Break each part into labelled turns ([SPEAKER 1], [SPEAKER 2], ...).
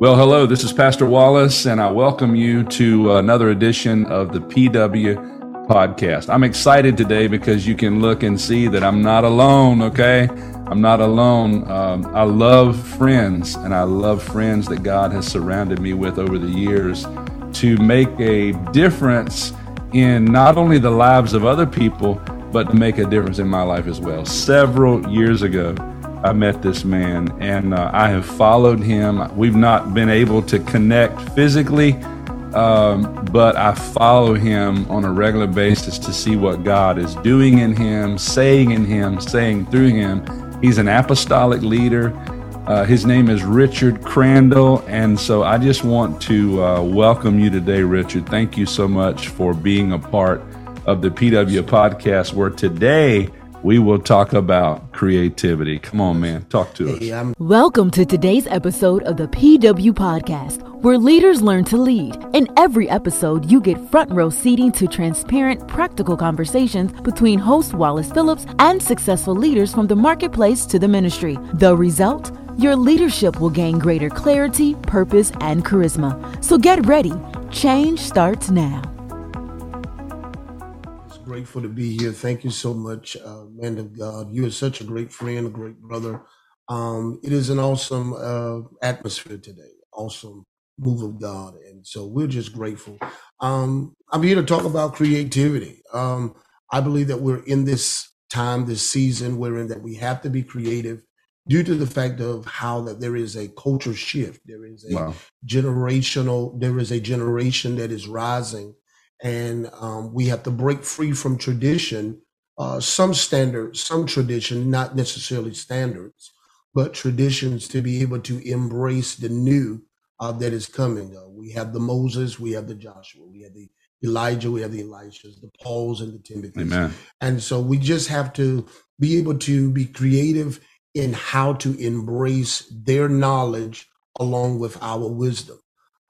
[SPEAKER 1] Well, hello, this is Pastor Wallace, and I welcome you to another edition of the PW podcast. I'm excited today because you can look and see that I'm not alone, okay? I'm not alone. Um, I love friends, and I love friends that God has surrounded me with over the years to make a difference in not only the lives of other people, but to make a difference in my life as well. Several years ago, I met this man and uh, I have followed him. We've not been able to connect physically, um, but I follow him on a regular basis to see what God is doing in him, saying in him, saying through him. He's an apostolic leader. Uh, his name is Richard Crandell. And so I just want to uh, welcome you today, Richard. Thank you so much for being a part of the PW podcast, where today, we will talk about creativity. Come on, man, talk to us.
[SPEAKER 2] Welcome to today's episode of the PW Podcast, where leaders learn to lead. In every episode, you get front row seating to transparent, practical conversations between host Wallace Phillips and successful leaders from the marketplace to the ministry. The result? Your leadership will gain greater clarity, purpose, and charisma. So get ready. Change starts now
[SPEAKER 3] grateful to be here. Thank you so much, uh, man of God. You are such a great friend, a great brother. Um, it is an awesome uh, atmosphere today, awesome move of God, and so we're just grateful. Um, I'm here to talk about creativity. Um, I believe that we're in this time, this season, wherein that we have to be creative due to the fact of how that there is a culture shift there is a wow. generational there is a generation that is rising and um, we have to break free from tradition, uh, some standards, some tradition, not necessarily standards, but traditions to be able to embrace the new uh, that is coming. Uh, we have the Moses, we have the Joshua, we have the Elijah, we have the Elishas, the Pauls, and the Timothys. Amen. And so we just have to be able to be creative in how to embrace their knowledge along with our wisdom.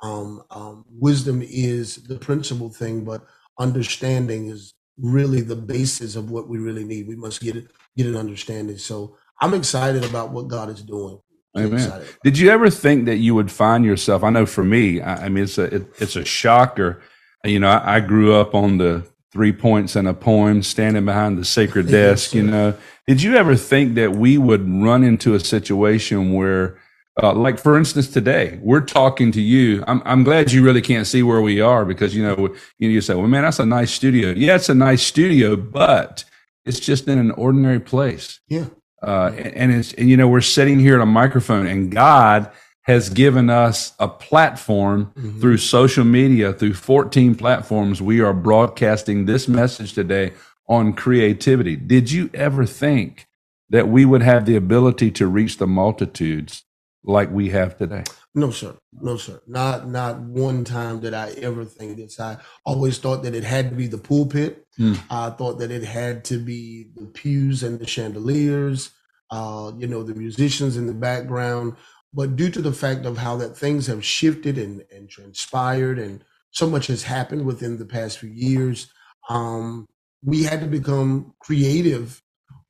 [SPEAKER 3] Um, um, wisdom is the principal thing, but understanding is really the basis of what we really need. We must get it, get an understanding. So I'm excited about what God is doing.
[SPEAKER 1] Amen. Did you ever think that you would find yourself? I know for me, I, I mean, it's a it, it's a shocker. You know, I, I, grew up on the three points and a poem, standing behind the sacred desk. you know, did you ever think that we would run into a situation where uh, like for instance, today we're talking to you. I'm I'm glad you really can't see where we are because you know you, you say, well, man, that's a nice studio. Yeah, it's a nice studio, but it's just in an ordinary place.
[SPEAKER 3] Yeah.
[SPEAKER 1] Uh, and, and it's and, you know we're sitting here at a microphone, and God has given us a platform mm-hmm. through social media, through 14 platforms. We are broadcasting this message today on creativity. Did you ever think that we would have the ability to reach the multitudes like we have today?
[SPEAKER 3] No, sir. No, sir. Not not one time did I ever think this. I always thought that it had to be the pulpit. Mm. I thought that it had to be the pews and the chandeliers, uh, you know, the musicians in the background. But due to the fact of how that things have shifted and, and transpired and so much has happened within the past few years, um, we had to become creative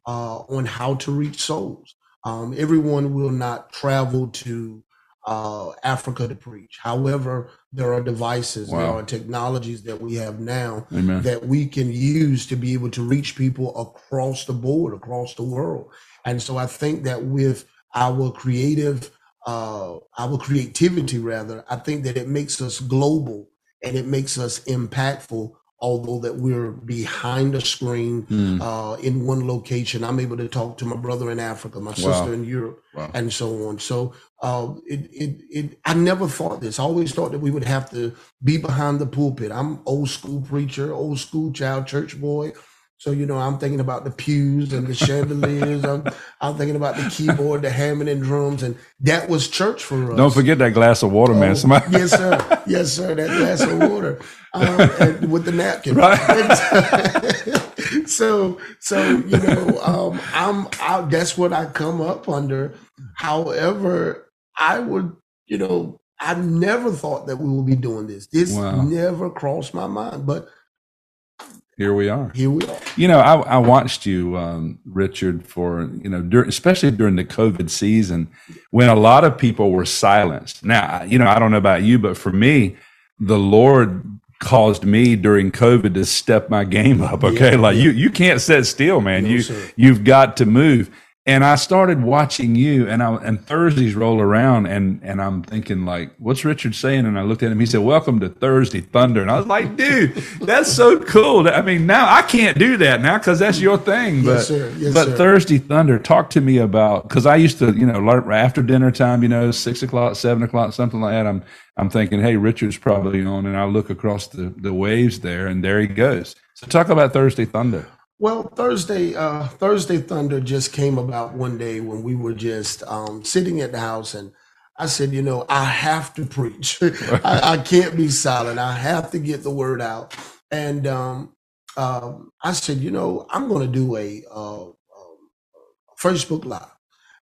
[SPEAKER 3] uh, on how to reach souls. Um, everyone will not travel to uh, Africa to preach. However, there are devices, wow. there are technologies that we have now Amen. that we can use to be able to reach people across the board, across the world. And so I think that with our creative, uh, our creativity rather, I think that it makes us global and it makes us impactful although that we're behind a screen mm. uh, in one location i'm able to talk to my brother in africa my sister in europe wow. and so on. So uh, it, it, it, i never thought this. I always thought that we would have to be behind the pulpit. I'm old school preacher old school child church boy so you know, I'm thinking about the pews and the chandeliers. I'm, I'm thinking about the keyboard, the hammering and drums, and that was church for us.
[SPEAKER 1] Don't forget that glass of water, oh, man.
[SPEAKER 3] Somebody- yes, sir. Yes, sir. That glass of water um, with the napkin.
[SPEAKER 1] Right.
[SPEAKER 3] so, so you know, um, I'm. I, that's what I come up under. However, I would, you know, I never thought that we would be doing this. This wow. never crossed my mind, but
[SPEAKER 1] here we are.
[SPEAKER 3] Here we are.
[SPEAKER 1] You know, I, I watched you, um, Richard, for you know, dur- especially during the COVID season, when a lot of people were silenced. Now, you know, I don't know about you, but for me, the Lord caused me during COVID to step my game up. Okay, yeah, like yeah. you, you can't sit still, man. No, you, sir. you've got to move and I started watching you, and I and Thursdays roll around, and and I'm thinking like, what's Richard saying? And I looked at him. He said, "Welcome to Thursday Thunder," and I was like, dude, that's so cool. I mean, now I can't do that now because that's your thing. But
[SPEAKER 3] yes, sir. Yes,
[SPEAKER 1] but
[SPEAKER 3] sir.
[SPEAKER 1] Thursday Thunder, talk to me about because I used to, you know, learn after dinner time, you know, six o'clock, seven o'clock, something like that. I'm I'm thinking, hey, Richard's probably on, and I look across the the waves there, and there he goes. So talk about Thursday Thunder.
[SPEAKER 3] Well, Thursday, uh, Thursday Thunder just came about one day when we were just um, sitting at the house, and I said, you know, I have to preach. I, I, can't be silent. I have to get the word out. And um, um, I said, you know, I'm going to do a uh, um, Facebook Live.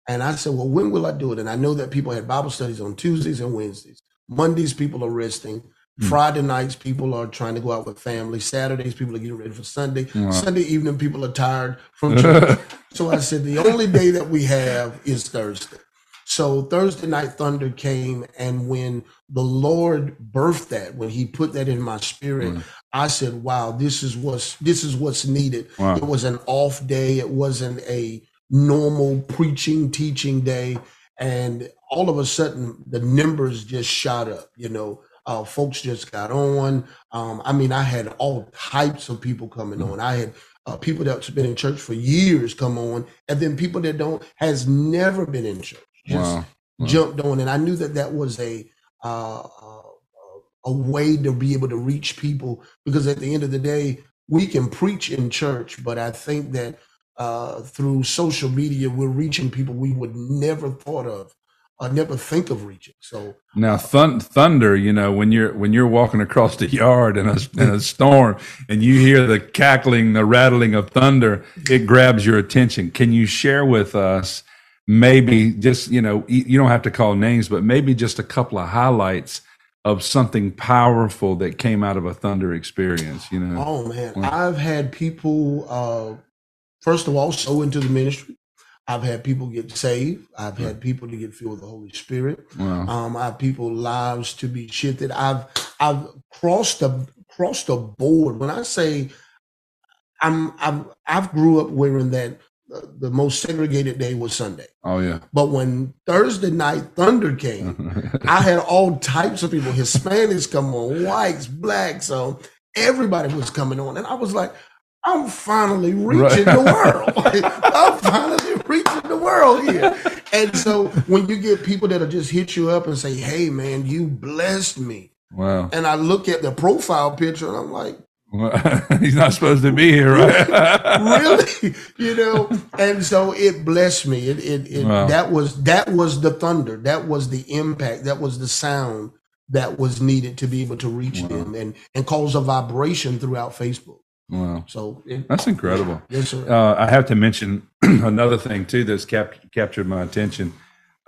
[SPEAKER 3] And I said, well, when will I do it? And I know that people had Bible studies on Tuesdays and Wednesdays. Mondays, people are resting. Mm. Friday nights, people are trying to go out with family. Saturdays, people are getting ready for Sunday. Wow. Sunday evening, people are tired from church. so I said, the only day that we have is Thursday. So Thursday night thunder came, and when the Lord birthed that, when He put that in my spirit, mm. I said, "Wow, this is what's this is what's needed." Wow. It was an off day. It wasn't a normal preaching teaching day, and all of a sudden the numbers just shot up. You know, uh, folks just got on. Um, I mean, I had all types of people coming mm-hmm. on. I had uh, people that's been in church for years come on, and then people that don't has never been in church just wow. Wow. jumped on, and I knew that that was a uh, uh, a way to be able to reach people because at the end of the day, we can preach in church, but I think that uh, through social media, we're reaching people we would never thought of I never think of reaching. So
[SPEAKER 1] now, thun- thunder. You know, when you're when you're walking across the yard in a in a storm and you hear the cackling, the rattling of thunder, it grabs your attention. Can you share with us maybe just you know you don't have to call names, but maybe just a couple of highlights of something powerful that came out of a thunder experience? You know.
[SPEAKER 3] Oh man, I've had people. Uh, first of all, so into the ministry. I've had people get saved. I've had people to get filled with the Holy Spirit. Wow. Um, I have people lives to be shifted. I've I've crossed the crossed the board. When I say I'm I've I've grew up wearing that uh, the most segregated day was Sunday.
[SPEAKER 1] Oh yeah.
[SPEAKER 3] But when Thursday night thunder came, I had all types of people, Hispanics come on, whites, blacks, so everybody was coming on, and I was like, I'm finally reaching right. the world. I'm finally reaching the world here. And so when you get people that'll just hit you up and say, Hey man, you blessed me.
[SPEAKER 1] Wow.
[SPEAKER 3] And I look at the profile picture and I'm like,
[SPEAKER 1] He's not supposed to be here, right?
[SPEAKER 3] really? You know, and so it blessed me. It, it, it wow. that was that was the thunder. That was the impact. That was the sound that was needed to be able to reach wow. them and and cause a vibration throughout Facebook.
[SPEAKER 1] Wow.
[SPEAKER 3] So
[SPEAKER 1] it, that's incredible.
[SPEAKER 3] Yes, sir.
[SPEAKER 1] Uh, I have to mention another thing too that's cap- captured my attention.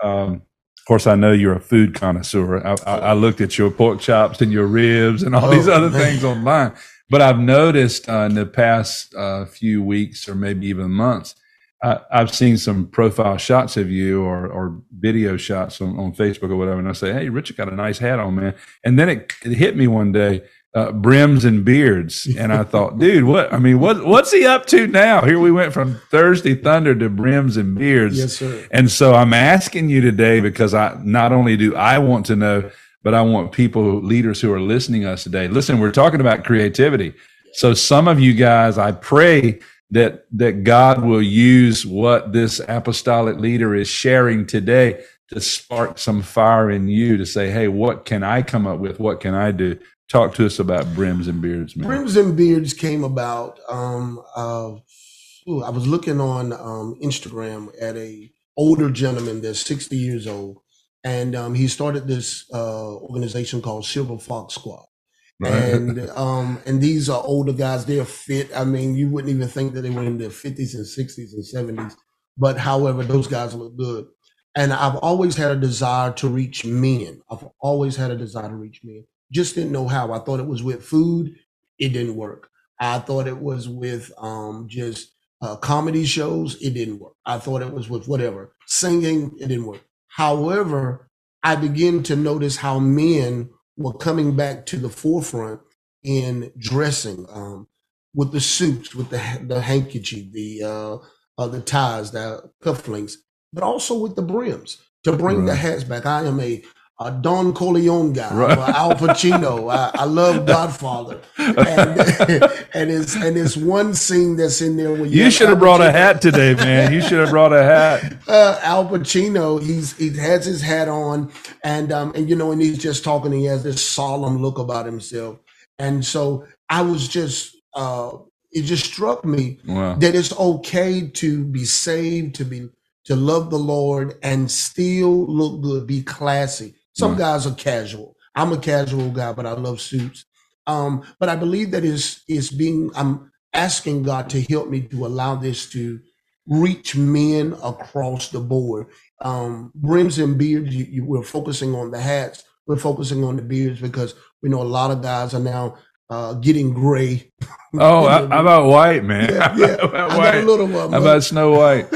[SPEAKER 1] Um, of course, I know you're a food connoisseur. I, I, I, looked at your pork chops and your ribs and all oh, these other man. things online. But I've noticed uh, in the past uh, few weeks or maybe even months, I, have seen some profile shots of you or, or video shots on, on Facebook or whatever. And I say, Hey, Richard got a nice hat on, man. And then it, it hit me one day uh, brims and beards. And I thought, dude, what? I mean, what what's he up to now? Here we went from Thursday Thunder to brims and beards.
[SPEAKER 3] Yes, sir.
[SPEAKER 1] And so I'm asking you today because I not only do I want to know, but I want people, leaders who are listening to us today. Listen, we're talking about creativity. So some of you guys, I pray that that God will use what this apostolic leader is sharing today to spark some fire in you to say, hey, what can I come up with? What can I do? Talk to us about brims and beards, man.
[SPEAKER 3] Brims and beards came about. Um, uh, ooh, I was looking on um, Instagram at a older gentleman that's 60 years old, and um, he started this uh, organization called Silver Fox Squad. Right. And um, and these are older guys. They're fit. I mean, you wouldn't even think that they were in their 50s and 60s and 70s. But however, those guys look good. And I've always had a desire to reach men. I've always had a desire to reach men. Just didn't know how. I thought it was with food. It didn't work. I thought it was with um, just uh, comedy shows. It didn't work. I thought it was with whatever singing. It didn't work. However, I began to notice how men were coming back to the forefront in dressing um, with the suits, with the the handkerchief, the uh, uh, the ties, the cufflinks, but also with the brims to bring right. the hats back. I am a a Don Corleone guy, right. Al Pacino. I, I, love Godfather, and, and it's and it's one scene that's in there where
[SPEAKER 1] you, you should have brought a hat today, man. You should have brought a hat.
[SPEAKER 3] Uh, Al Pacino, he's he has his hat on, and um and you know, and he's just talking. He has this solemn look about himself, and so I was just uh it just struck me wow. that it's okay to be saved, to be to love the Lord and still look good, be classy. Some right. guys are casual. I'm a casual guy, but I love suits. Um, but I believe that is is being I'm asking God to help me to allow this to reach men across the board. Um, brims and beards, you, you, we're focusing on the hats, we're focusing on the beards because we know a lot of guys are now uh, getting gray.
[SPEAKER 1] Oh, how about white, man?
[SPEAKER 3] Yeah, yeah. I got a little one.
[SPEAKER 1] How about Snow White?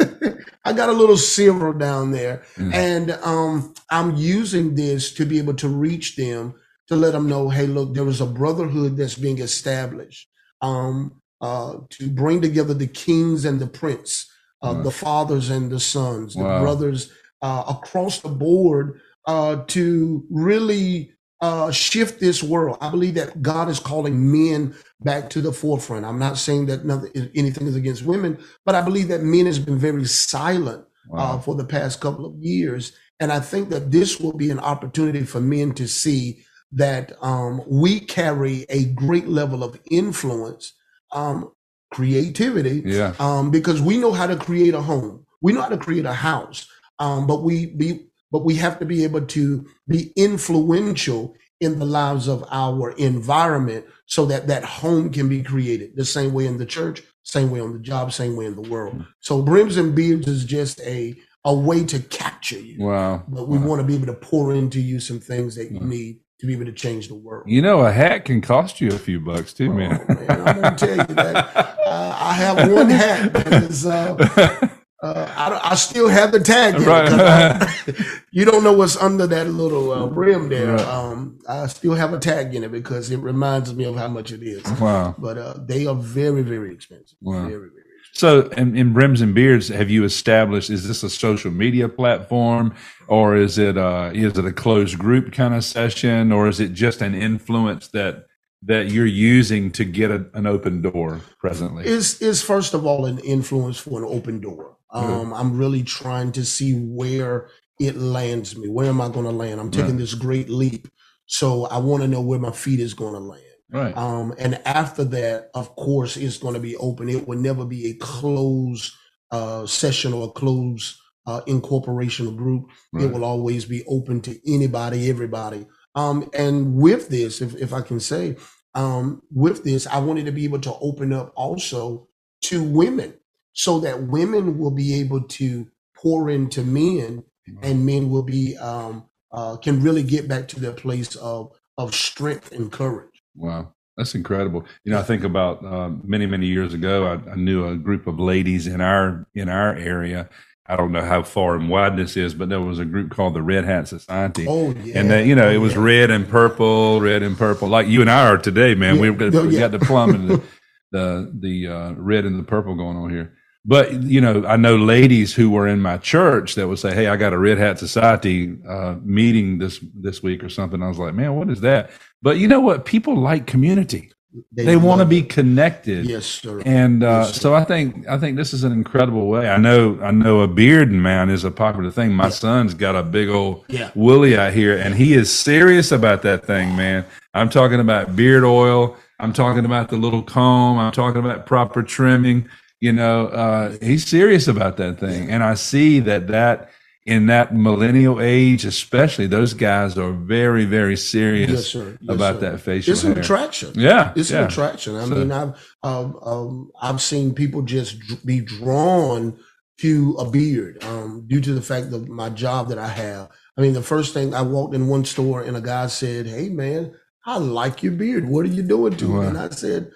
[SPEAKER 3] I got a little silver down there, mm. and um, I'm using this to be able to reach them to let them know, hey, look, there is a brotherhood that's being established um, uh, to bring together the kings and the prince, uh, the fathers and the sons, wow. the brothers uh, across the board uh, to really uh, shift this world. I believe that God is calling men back to the forefront. I'm not saying that nothing, anything is against women, but I believe that men has been very silent uh, wow. uh, for the past couple of years, and I think that this will be an opportunity for men to see that um, we carry a great level of influence, um, creativity,
[SPEAKER 1] yeah.
[SPEAKER 3] um, because we know how to create a home, we know how to create a house, um, but we be but we have to be able to be influential in the lives of our environment so that that home can be created the same way in the church same way on the job same way in the world so brims and beards is just a a way to capture you
[SPEAKER 1] wow
[SPEAKER 3] but we
[SPEAKER 1] wow.
[SPEAKER 3] want to be able to pour into you some things that you need to be able to change the world.
[SPEAKER 1] You know, a hat can cost you a few bucks too, man.
[SPEAKER 3] Oh, man I'm gonna tell you that uh, I have one hat that is uh, uh, I, I, still have the tag. Right. I, you don't know what's under that little uh, rim there. Right. Um, I still have a tag in it because it reminds me of how much it is.
[SPEAKER 1] Wow.
[SPEAKER 3] But uh, they are very, very expensive. Wow. Very, very expensive.
[SPEAKER 1] So, in, in Brims and Beards, have you established? Is this a social media platform, or is it uh, is it a closed group kind of session, or is it just an influence that that you're using to get a, an open door presently?
[SPEAKER 3] Is is first of all an influence for an open door. Um, I'm really trying to see where it lands me. Where am I going to land? I'm taking right. this great leap. So I want to know where my feet is going to land.
[SPEAKER 1] Right.
[SPEAKER 3] Um, and after that, of course, it's going to be open. It will never be a closed uh, session or a closed uh, incorporation group. Right. It will always be open to anybody, everybody. Um, and with this, if, if I can say, um, with this, I wanted to be able to open up also to women so that women will be able to pour into men and men will be um, uh, can really get back to their place of of strength and courage.
[SPEAKER 1] Wow. That's incredible. You know, I think about uh, many, many years ago, I, I, knew a group of ladies in our in our area. I don't know how far and wide this is, but there was a group called the Red Hat Society.
[SPEAKER 3] Oh, yeah.
[SPEAKER 1] And they, you know, it was yeah. red and purple, red and purple, like you and I are today, man. Yeah. We've got, oh, we got the plum and the the, the uh, red and the purple going on here. But you know, I know ladies who were in my church that would say, "Hey, I got a Red Hat Society uh, meeting this this week or something." I was like, "Man, what is that?" But you know what? People like community. They, they want to be connected.
[SPEAKER 3] Yes, sir.
[SPEAKER 1] And uh,
[SPEAKER 3] yes, sir.
[SPEAKER 1] so I think I think this is an incredible way. I know I know a beard man is a popular thing. My yeah. son's got a big old
[SPEAKER 3] yeah.
[SPEAKER 1] woolly out here, and he is serious about that thing, man. I'm talking about beard oil. I'm talking about the little comb. I'm talking about proper trimming you know uh, he's serious about that thing and i see that that in that millennial age especially those guys are very very serious
[SPEAKER 3] yes, yes,
[SPEAKER 1] about
[SPEAKER 3] sir.
[SPEAKER 1] that facial
[SPEAKER 3] it's
[SPEAKER 1] hair.
[SPEAKER 3] an attraction
[SPEAKER 1] yeah
[SPEAKER 3] it's
[SPEAKER 1] yeah.
[SPEAKER 3] an attraction i so, mean i've um, um, i've seen people just be drawn to a beard um, due to the fact that my job that i have i mean the first thing i walked in one store and a guy said hey man i like your beard what are you doing to wow. it and i said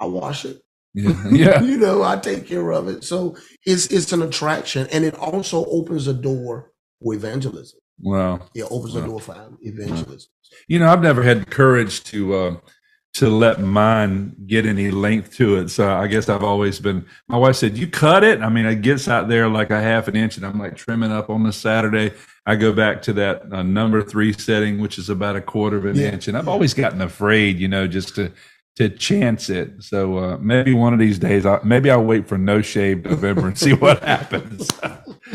[SPEAKER 3] I wash it.
[SPEAKER 1] Yeah. yeah.
[SPEAKER 3] you know, I take care of it. So it's it's an attraction, and it also opens a door for evangelism.
[SPEAKER 1] Wow.
[SPEAKER 3] It opens
[SPEAKER 1] wow.
[SPEAKER 3] a door for evangelism.
[SPEAKER 1] You know, I've never had the courage to uh, to let mine get any length to it. So I guess I've always been. My wife said, "You cut it." I mean, it gets out there like a half an inch, and I'm like trimming up on the Saturday. I go back to that uh, number three setting, which is about a quarter of an yeah. inch, and I've always gotten afraid, you know, just to to chance it. So uh, maybe one of these days, I, maybe I'll wait for no shave November and see what happens.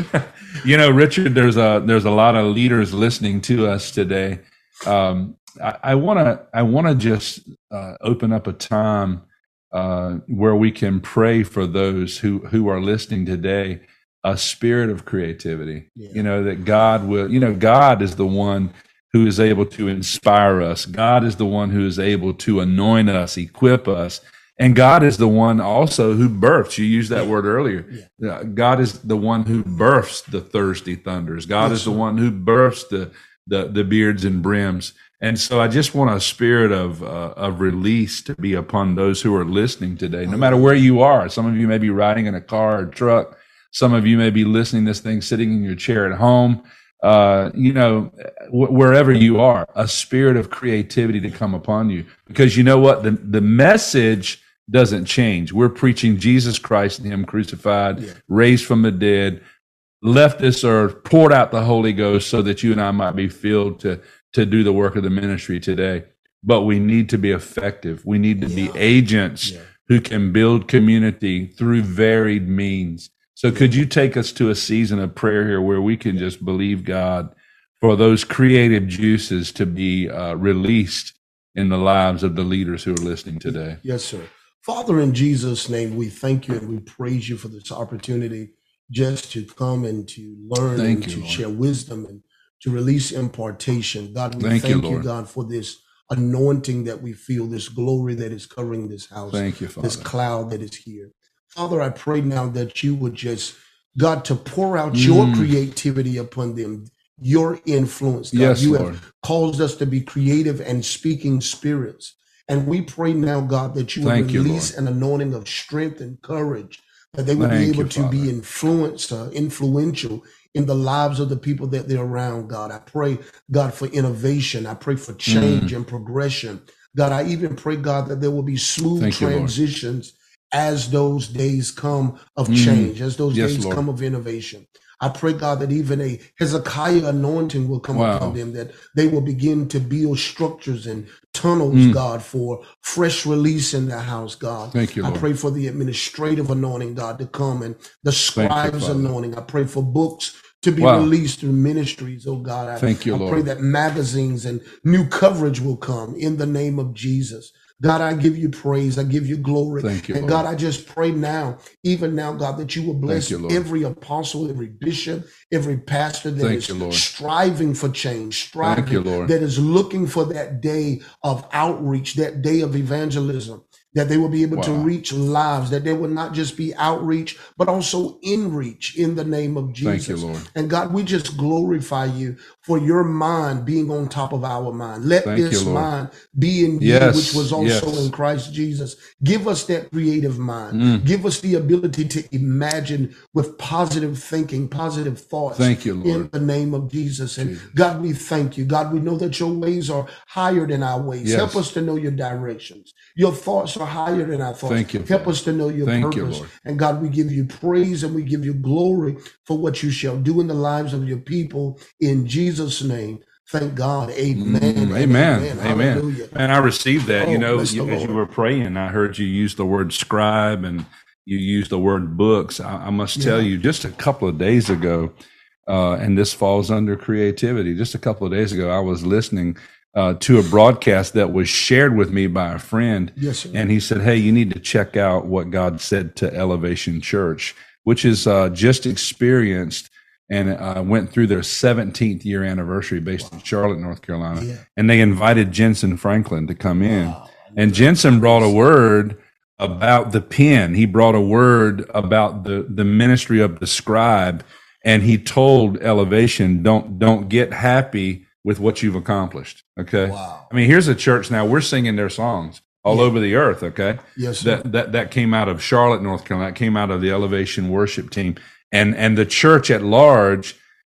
[SPEAKER 1] you know, Richard, there's a there's a lot of leaders listening to us today. Um, I want to I want to just uh, open up a time uh, where we can pray for those who who are listening today. A spirit of creativity. Yeah. You know that God will. You know God is the one who is able to inspire us. God is the one who is able to anoint us, equip us. And God is the one also who births. You used that word earlier. Yeah. God is the one who births the Thursday thunders. God yes, is the one who births the, the, the beards and brims. And so I just want a spirit of, uh, of release to be upon those who are listening today, no matter where you are. Some of you may be riding in a car or truck. Some of you may be listening to this thing sitting in your chair at home uh, you know, w- wherever you are, a spirit of creativity to come upon you. Because you know what? The, the message doesn't change. We're preaching Jesus Christ and Him crucified, yeah. raised from the dead, left this earth, poured out the Holy Ghost so that you and I might be filled to, to do the work of the ministry today. But we need to be effective. We need to yeah. be agents yeah. who can build community through varied means. So could you take us to a season of prayer here where we can just believe God for those creative juices to be uh, released in the lives of the leaders who are listening today?
[SPEAKER 3] Yes, sir. Father, in Jesus' name, we thank you and we praise you for this opportunity just to come and to learn thank and you, to Lord. share wisdom and to release impartation. God, we thank, thank you, you, God, for this anointing that we feel, this glory that is covering this house,
[SPEAKER 1] thank you, Father.
[SPEAKER 3] this cloud that is here. Father, I pray now that you would just, God, to pour out mm. your creativity upon them, your influence. God.
[SPEAKER 1] Yes,
[SPEAKER 3] you
[SPEAKER 1] Lord.
[SPEAKER 3] have caused us to be creative and speaking spirits. And we pray now, God, that you would release you, an anointing of strength and courage, that they would Thank be able you, to Father. be influenced, uh, influential in the lives of the people that they're around, God. I pray, God, for innovation. I pray for change mm. and progression. God, I even pray, God, that there will be smooth Thank transitions as those days come of mm. change, as those yes, days Lord. come of innovation. I pray, God, that even a Hezekiah anointing will come wow. upon them, that they will begin to build structures and tunnels, mm. God, for fresh release in the house, God.
[SPEAKER 1] Thank you. Lord.
[SPEAKER 3] I pray for the administrative anointing, God, to come and the scribes you, anointing. I pray for books to be wow. released through ministries, oh God. I,
[SPEAKER 1] Thank you,
[SPEAKER 3] I
[SPEAKER 1] Lord.
[SPEAKER 3] pray that magazines and new coverage will come in the name of Jesus. God, I give you praise. I give you glory.
[SPEAKER 1] Thank you.
[SPEAKER 3] And
[SPEAKER 1] Lord.
[SPEAKER 3] God, I just pray now, even now, God, that you will bless you, every apostle, every bishop, every pastor that Thank is you, striving for change, striving you, that is looking for that day of outreach, that day of evangelism that they will be able wow. to reach lives, that they will not just be outreach, but also in reach in the name of Jesus.
[SPEAKER 1] Thank you, Lord.
[SPEAKER 3] And God, we just glorify you for your mind being on top of our mind. Let Thank this you, mind be in yes. you, which was also yes. in Christ Jesus. Give us that creative mind. Mm. Give us the ability to imagine with positive thinking, positive thoughts.
[SPEAKER 1] Thank you, Lord.
[SPEAKER 3] In the name of Jesus. And Jesus. God, we thank you. God, we know that your ways are higher than our ways. Yes. Help us to know your directions. Your thoughts are higher than our thoughts.
[SPEAKER 1] Thank you.
[SPEAKER 3] Help us to know your
[SPEAKER 1] Thank
[SPEAKER 3] purpose.
[SPEAKER 1] You,
[SPEAKER 3] and God, we give you praise and we give you glory for what you shall do in the lives of your people in Jesus' name. Thank God. Amen.
[SPEAKER 1] Mm, amen. Amen. And I received that. Oh, you know, you, as you were praying, I heard you use the word scribe and you used the word books. I, I must tell you, just a couple of days ago, uh, and this falls under creativity. Just a couple of days ago, I was listening uh, to a broadcast that was shared with me by a friend.
[SPEAKER 3] Yes, sir.
[SPEAKER 1] And he said, Hey, you need to check out what God said to Elevation Church, which is uh, just experienced and uh, went through their 17th year anniversary based wow. in Charlotte, North Carolina. Yeah. And they invited Jentezen Franklin to come in. Wow. And Jentezen brought a word about the pen. He brought a word about the, the ministry of the scribe. And he told Elevation, don't, don't get happy with what you've accomplished. Okay.
[SPEAKER 3] Wow.
[SPEAKER 1] I mean, here's a church now, we're singing their songs all
[SPEAKER 3] Yeah.
[SPEAKER 1] over the earth. Okay,
[SPEAKER 3] Yes, sir.
[SPEAKER 1] that that that came out of Charlotte, North Carolina. That came out of the Elevation Worship Team, and and the church at large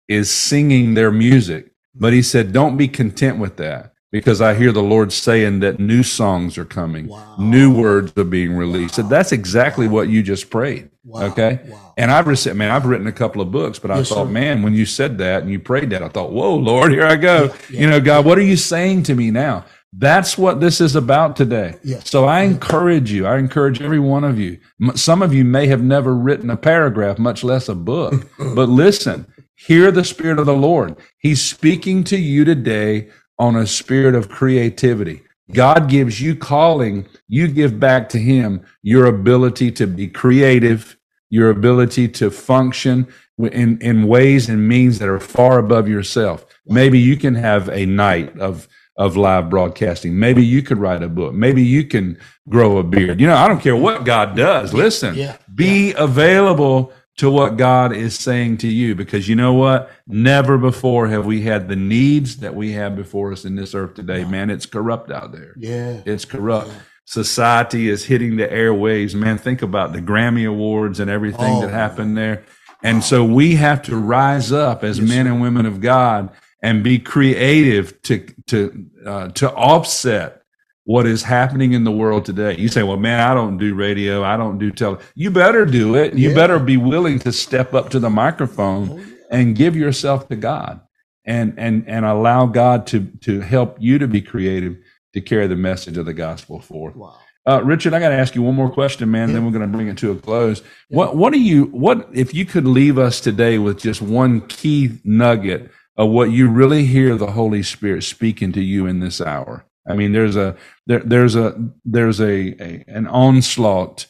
[SPEAKER 1] is singing their music. But he said, don't be content with that because I hear the Lord saying that new songs are coming,
[SPEAKER 3] Wow.
[SPEAKER 1] new words are being released. So that's exactly what you just prayed.
[SPEAKER 3] Wow.
[SPEAKER 1] Okay.
[SPEAKER 3] Wow.
[SPEAKER 1] And I've written, man, I've written a couple of books, but I
[SPEAKER 3] Yes,
[SPEAKER 1] thought,
[SPEAKER 3] sir.
[SPEAKER 1] man, when you said that and you prayed that, I thought, whoa, Lord, here I go.
[SPEAKER 3] Yeah,
[SPEAKER 1] You know, God, what are you saying to me now? That's what this is about today.
[SPEAKER 3] Yes.
[SPEAKER 1] So I encourage you. I encourage every one of you. Some of you may have never written a paragraph, much less a book, but listen, hear the Spirit of the Lord. He's speaking to you today on a spirit of creativity. God gives you calling. You give back to Him your ability to be creative, your ability to function in, in ways and means that are far above yourself. Maybe you can have a night of of live broadcasting. Maybe you could write a book. Maybe you can grow a beard. You know, I don't care what God does. Listen,
[SPEAKER 3] Yeah.
[SPEAKER 1] be available to what God is saying to you because you know what? Never before have we had the needs that we have before us in this earth today. Man, it's corrupt out there.
[SPEAKER 3] Yeah.
[SPEAKER 1] It's corrupt. Society is hitting the airwaves. Man, think about the Grammy Awards and everything
[SPEAKER 3] Oh,
[SPEAKER 1] that happened there. And so we have to rise up as men and women of God and be creative to to uh, to offset what is happening in the world today. You say, "Well, man, I don't do radio. I don't do tele." You better do it. You
[SPEAKER 3] Yeah.
[SPEAKER 1] better be willing to step up to the microphone and give yourself to God and and and allow God to to help you to be creative to carry the message of the gospel forth.
[SPEAKER 3] Wow.
[SPEAKER 1] Uh, Richard, I got to ask you one more question, man.
[SPEAKER 3] Yeah.
[SPEAKER 1] Then we're going to bring it to a close. What What do you What if you could leave us today with just one key nugget of what you really hear the Holy Spirit speaking to you in this hour? I mean, there's a there, there's a there's a, a an onslaught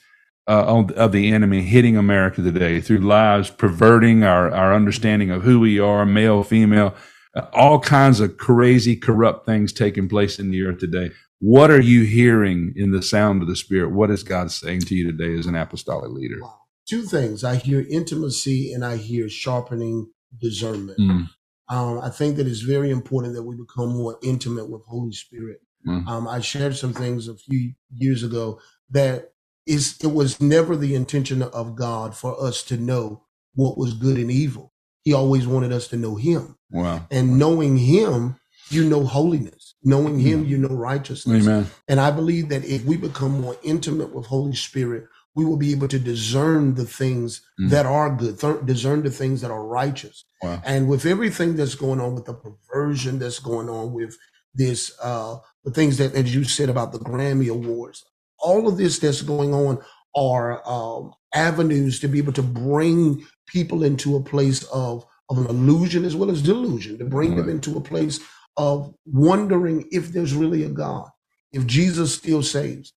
[SPEAKER 1] uh, of, the enemy hitting America today through lies, perverting our our understanding of who we are, male, female, uh, all kinds of crazy, corrupt things taking place in the earth today. What are you hearing in the sound of the Spirit? What is God saying to you today as an apostolic leader?
[SPEAKER 3] Wow. Two things. I hear intimacy and I hear sharpening discernment.
[SPEAKER 1] Mm,
[SPEAKER 3] Um, I think that it's very important that we become more intimate with Holy Spirit.
[SPEAKER 1] Mm.
[SPEAKER 3] Um, I shared some things a few years ago that is it was never the intention of God for us to know what was good and evil. He always wanted us to know Him,
[SPEAKER 1] wow.
[SPEAKER 3] and knowing Him, you know holiness. Knowing Him, you know righteousness.
[SPEAKER 1] Amen.
[SPEAKER 3] And I believe that if we become more intimate with Holy Spirit, we will be able to discern the things
[SPEAKER 1] Mm.
[SPEAKER 3] that are good, th- discern the things that are righteous.
[SPEAKER 1] Wow.
[SPEAKER 3] And with everything that's going on, with the perversion that's going on, with this, uh, the things that, as you said about the Grammy Awards, all of this that's going on are um, avenues to be able to bring people into a place of, of an illusion as well as delusion, to bring them into a place of wondering if there's really a God, if Jesus still saves.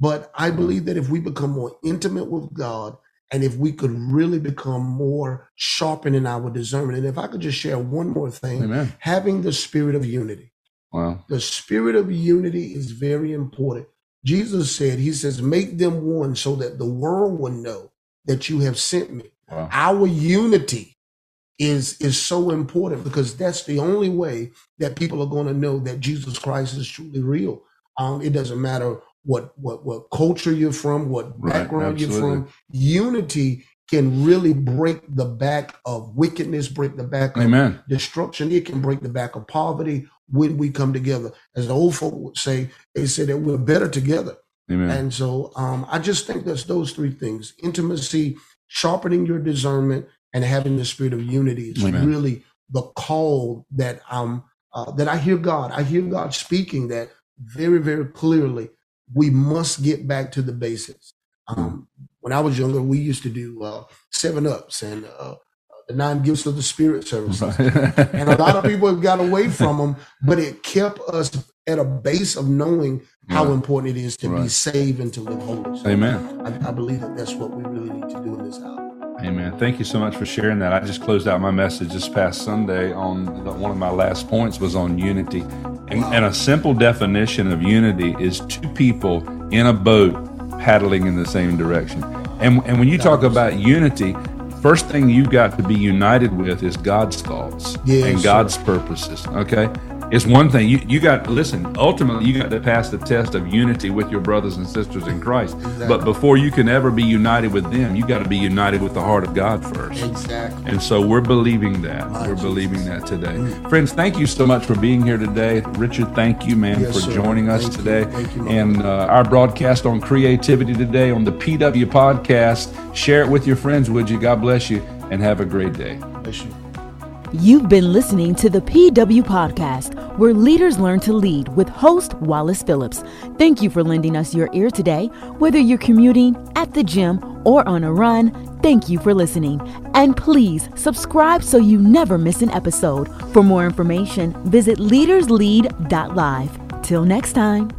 [SPEAKER 3] But I believe that if we become more intimate with God, and if we could really become more sharpened in our discernment, and if I could just share one more thing,
[SPEAKER 1] Amen.
[SPEAKER 3] having the spirit of unity.
[SPEAKER 1] Wow.
[SPEAKER 3] The spirit of unity is very important. Jesus said, He says, make them one so that the world will know that you have sent me.
[SPEAKER 1] Wow.
[SPEAKER 3] Our unity is is so important because that's the only way that people are going to know that Jesus Christ is truly real. Um, it doesn't matter what what what culture you're from, what
[SPEAKER 1] Right,
[SPEAKER 3] background you're from. Unity can really break the back of wickedness, break the back of
[SPEAKER 1] Amen.
[SPEAKER 3] destruction. It can break the back of poverty when we come together. As the old folk would say, they say that we're better together.
[SPEAKER 1] Amen.
[SPEAKER 3] And so um, I just think that's those three things intimacy, sharpening your discernment, and having the spirit of unity is
[SPEAKER 1] Amen.
[SPEAKER 3] really the call that um uh, that I hear God. I hear God speaking that very, very clearly. We must get back to the basics. Um, when I was younger, we used to do uh, seven ups and uh, the nine gifts of the spirit services and a lot of people have got away from them, but it kept us at a base of knowing how
[SPEAKER 1] Right.
[SPEAKER 3] important it is to be saved and to live holy. So
[SPEAKER 1] Amen.
[SPEAKER 3] I, I believe that that's what we really need to do in this hour.
[SPEAKER 1] Amen. Thank you so much for sharing that. I just closed out my message this past Sunday on the, one of my last points was on unity. And, and a simple definition of unity is two people in a boat paddling in the same direction. And, and when you talk about unity, first thing you've got to be united with is God's thoughts
[SPEAKER 3] Yes,
[SPEAKER 1] and
[SPEAKER 3] sir.
[SPEAKER 1] God's purposes. Okay. It's one thing. You, you got listen ultimately you got to pass the test of unity with your brothers and sisters in christ. Exactly. but before you can ever be united with them you got to be united with the heart of god first.
[SPEAKER 3] Exactly.
[SPEAKER 1] And so we're believing that. My we're Jesus. believing that today. Mm. friends thank you so much for being here today. Richard thank you man yes, for sir. joining us
[SPEAKER 3] thank
[SPEAKER 1] today.
[SPEAKER 3] You.
[SPEAKER 1] You, and uh, our broadcast on creativity today on the pw podcast. Share it with your friends would you? God bless you and have a great day.
[SPEAKER 3] Bless you
[SPEAKER 2] You've been listening to the PW Podcast, where leaders learn to lead with host Wallace Phillips. Thank you for lending us your ear today. Whether you're commuting, at the gym, or on a run, thank you for listening. And please subscribe so you never miss an episode. For more information, visit leaderslead.live. Till next time.